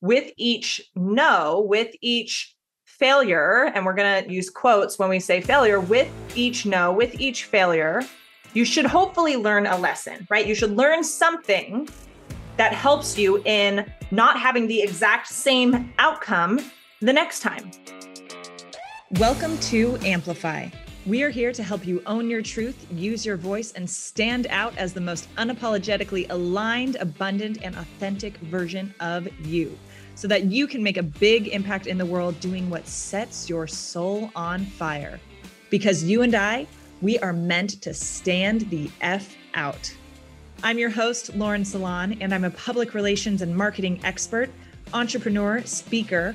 with each no, with each failure, and we're going to use quotes when we say failure, with each no, with each failure, you should hopefully learn a lesson, right? You should learn something that helps you in not having the exact same outcome the next time. Welcome to Amplify. We are here to help you own your truth, use your voice, and stand out as the most unapologetically aligned, abundant, and authentic version of you so that you can make a big impact in the world doing what sets your soul on fire. Because you and I, we are meant to stand the F out. I'm your host, Lauren Salon, and I'm a public relations and marketing expert, entrepreneur, speaker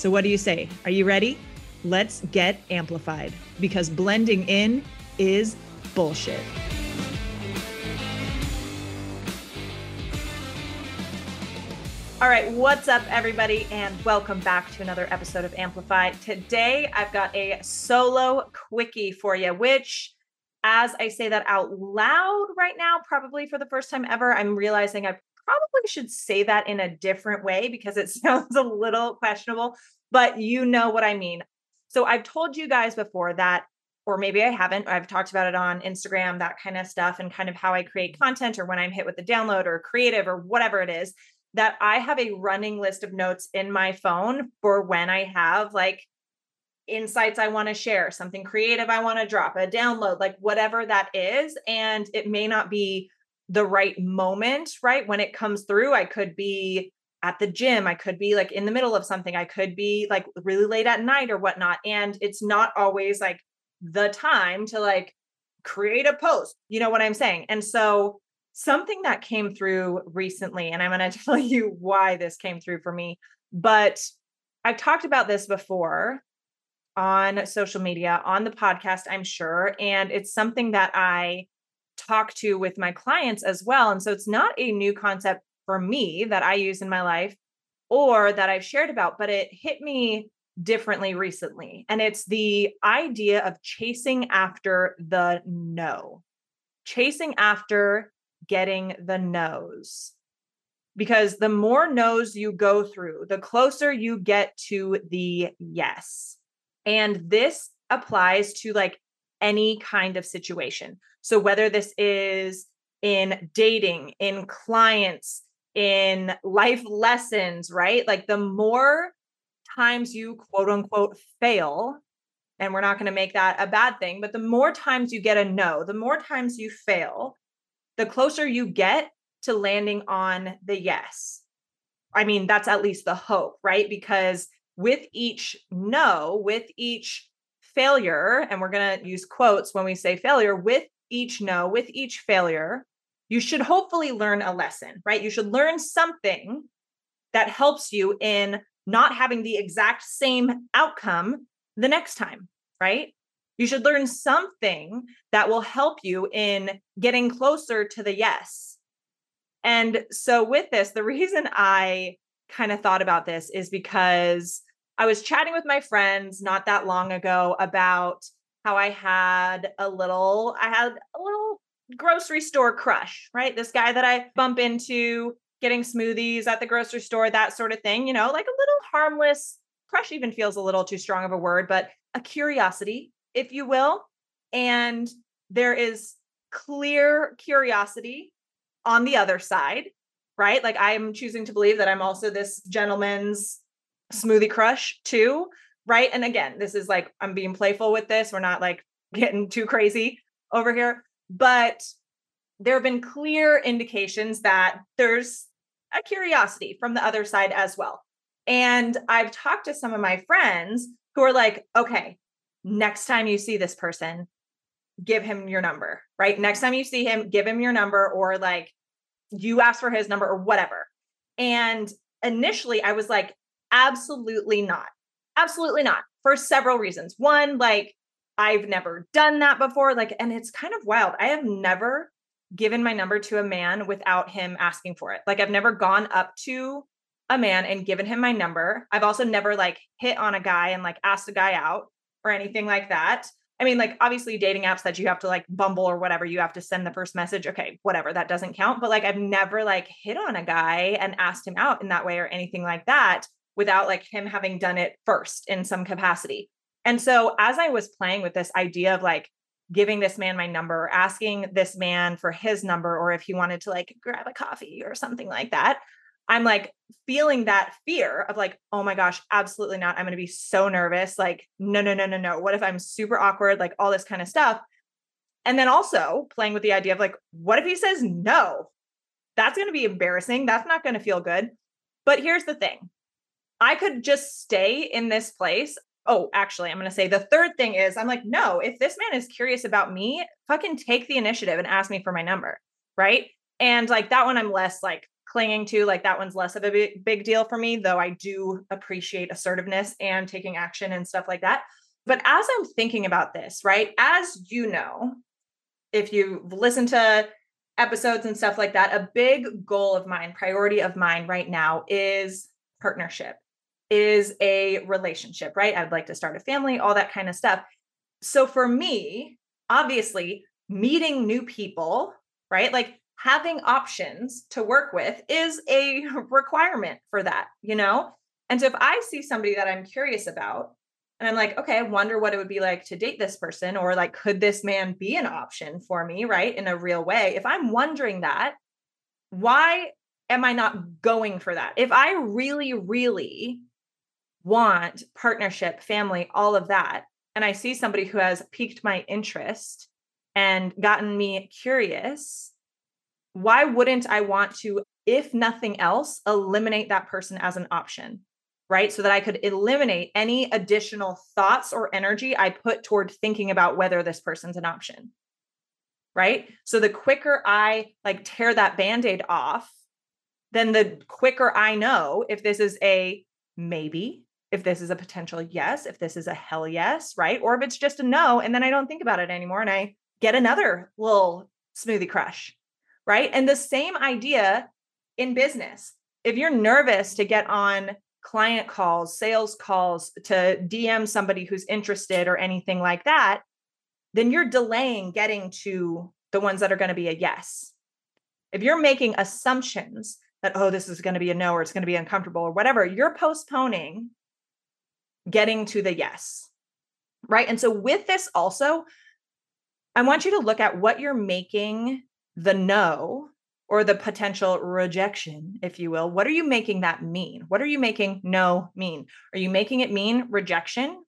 So, what do you say? Are you ready? Let's get amplified because blending in is bullshit. All right, what's up, everybody, and welcome back to another episode of Amplify. Today, I've got a solo quickie for you, which, as I say that out loud right now, probably for the first time ever, I'm realizing I probably should say that in a different way because it sounds a little questionable, but you know what I mean. So I've told you guys before that, or maybe I haven't, I've talked about it on Instagram, that kind of stuff, and kind of how I create content or when I'm hit with the download or creative or whatever it is, that I have a running list of notes in my phone for when I have like insights I want to share, something creative I want to drop, a download, like whatever that is. And it may not be the right moment, right? When it comes through, I could be at the gym, I could be like in the middle of something, I could be like really late at night or whatnot. And it's not always like the time to like create a post. You know what I'm saying? And so something that came through recently, and I'm going to tell you why this came through for me, but I've talked about this before on social media, on the podcast, I'm sure. And it's something that I talk to with my clients as well. And so it's not a new concept for me that I use in my life or that I've shared about, but it hit me differently recently. And it's the idea of chasing after the no, chasing after getting the no's. Because the more no's you go through, the closer you get to the yes. And this applies to like any kind of situation. So, whether this is in dating, in clients, in life lessons, right? Like the more times you quote unquote fail, and we're not going to make that a bad thing, but the more times you get a no, the more times you fail, the closer you get to landing on the yes. I mean, that's at least the hope, right? Because with each no, with each failure, and we're going to use quotes when we say failure, with each no, with each failure, you should hopefully learn a lesson, right? You should learn something that helps you in not having the exact same outcome the next time, right? You should learn something that will help you in getting closer to the yes. And so, with this, the reason I kind of thought about this is because I was chatting with my friends not that long ago about how I had a little, I had a little grocery store crush, right? This guy that I bump into getting smoothies at the grocery store, that sort of thing, you know, like a little harmless crush even feels a little too strong of a word, but a curiosity, if you will. And there is clear curiosity on the other side, right? Like I'm choosing to believe that I'm also this gentleman's smoothie crush too, right? And again, this is like I'm being playful with this. We're not like getting too crazy over here, but there have been clear indications that there's a curiosity from the other side as well. And I've talked to some of my friends who are like, okay, next time you see this person, give him your number, right? Next time you see him, give him your number or like you ask for his number or whatever. And initially I was like, absolutely not. Absolutely not. For several reasons. One, like I've never done that before. Like, and it's kind of wild. I have never given my number to a man without him asking for it. Like, I've never gone up to a man and given him my number. I've also never like hit on a guy and like asked a guy out or anything like that. I mean, like obviously dating apps that you have to like Bumble or whatever, you have to send the first message. Okay, whatever, that doesn't count. But like I've never like hit on a guy and asked him out in that way or anything like that without like him having done it first in some capacity. And so as I was playing with this idea of like giving this man my number, asking this man for his number, or if he wanted to like grab a coffee or something like that, I'm like feeling that fear of like, oh my gosh, absolutely not. I'm going to be so nervous. Like, no, no, no, no, no. What if I'm super awkward? Like, all this kind of stuff. And then also playing with the idea of like, what if he says no? That's going to be embarrassing. That's not going to feel good. But here's the thing I could just stay in this place. Oh, actually, I'm going to say the third thing is I'm like, no, if this man is curious about me, fucking take the initiative and ask me for my number. Right. And like that one, I'm less like clinging to. Like that one's less of a big, big deal for me, though I do appreciate assertiveness and taking action and stuff like that. But as I'm thinking about this, right, as you know, if you've listened to episodes and stuff like that, a big goal of mine, priority of mine right now is partnership, is a relationship, right? I'd like to start a family, all that kind of stuff. So for me, obviously, meeting new people, right? Like having options to work with is a requirement for that, you know? And so if I see somebody that I'm curious about, and I'm like, okay, I wonder what it would be like to date this person, or like, could this man be an option for me, right? In a real way. If I'm wondering that, why am I not going for that? If I really, really want partnership, family, all of that, and I see somebody who has piqued my interest and gotten me curious, why wouldn't I want to, if nothing else, eliminate that person as an option? Right. So that I could eliminate any additional thoughts or energy I put toward thinking about whether this person's an option. Right. So the quicker I like tear that band aid off, then the quicker I know if this is a maybe, if this is a potential yes, if this is a hell yes, right? Or if it's just a no. And then I don't think about it anymore and I get another little smoothie crush right? And the same idea in business. If you're nervous to get on client calls, sales calls, to DM somebody who's interested or anything like that, then you're delaying getting to the ones that are going to be a yes. If you're making assumptions that, oh, this is going to be a no or it's going to be uncomfortable or whatever, you're postponing getting to the yes. Right. And so, with this also, I want you to look at what you're making the no or the potential rejection, if you will, what are you making that mean? What are you making no mean? Are you making it mean rejection?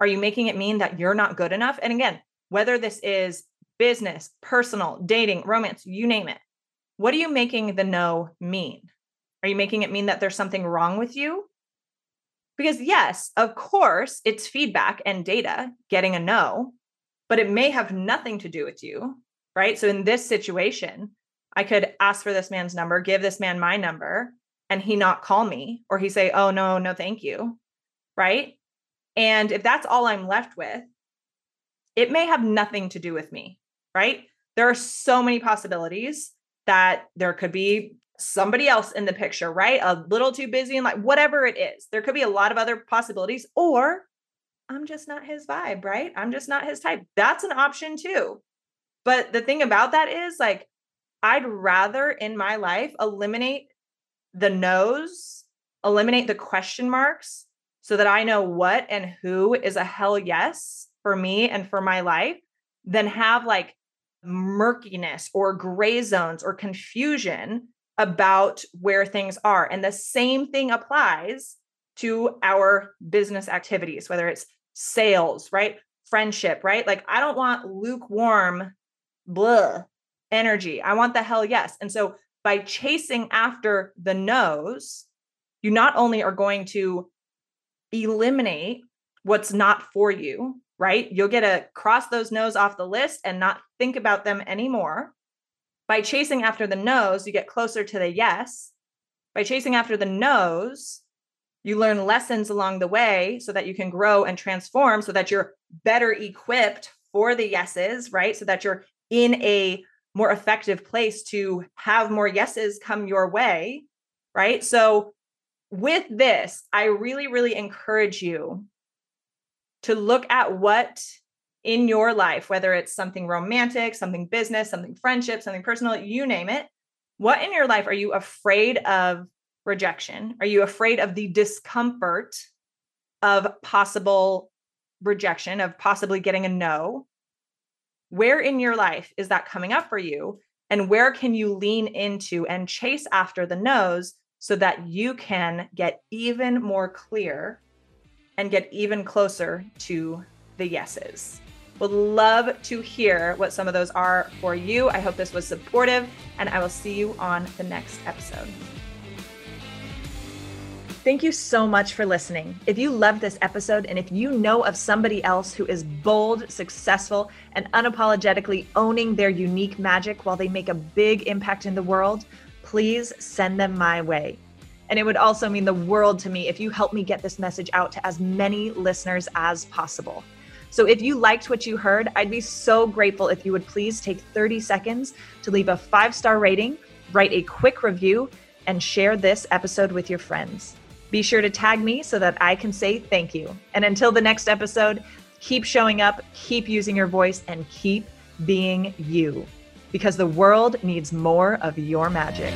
Are you making it mean that you're not good enough? And again, whether this is business, personal, dating, romance, you name it, what are you making the no mean? Are you making it mean that there's something wrong with you? Because, yes, of course, it's feedback and data getting a no, but it may have nothing to do with you right? So in this situation, I could ask for this man's number, give this man my number, and he not call me, or he say, oh, no, no, thank you. Right. And if that's all I'm left with, it may have nothing to do with me. Right. There are so many possibilities that there could be somebody else in the picture, right? A little too busy and like whatever it is. There could be a lot of other possibilities, or I'm just not his vibe, right? I'm just not his type. That's an option too. But the thing about that is like, I'd rather in my life eliminate the no's, eliminate the question marks so that I know what and who is a hell yes for me and for my life than have like murkiness or gray zones or confusion about where things are. And the same thing applies to our business activities, whether it's sales, right? Friendship, right? Like, I don't want lukewarm blah energy. I want the hell yes. And so by chasing after the no's, you not only are going to eliminate what's not for you, right? You'll get to cross those no's off the list and not think about them anymore. By chasing after the no's, you get closer to the yes. By chasing after the no's, You learn lessons along the way so that you can grow and transform so that you're better equipped for the yeses, right? So that you're in a more effective place to have more yeses come your way, right? So, with this, I really, really encourage you to look at what in your life, whether it's something romantic, something business, something friendship, something personal, you name it. What in your life are you afraid of rejection? Are you afraid of the discomfort of possible rejection, of possibly getting a no? Where in your life is that coming up for you? And where can you lean into and chase after the no's so that you can get even more clear and get even closer to the yeses? Would love to hear what some of those are for you. I hope this was supportive, and I will see you on the next episode. Thank you so much for listening. If you loved this episode and if you know of somebody else who is bold, successful, and unapologetically owning their unique magic while they make a big impact in the world, please send them my way. And it would also mean the world to me if you help me get this message out to as many listeners as possible. So if you liked what you heard, I'd be so grateful if you would please take 30 seconds to leave a five star rating, write a quick review, and share this episode with your friends. Be sure to tag me so that I can say thank you. And until the next episode, keep showing up, keep using your voice, and keep being you because the world needs more of your magic.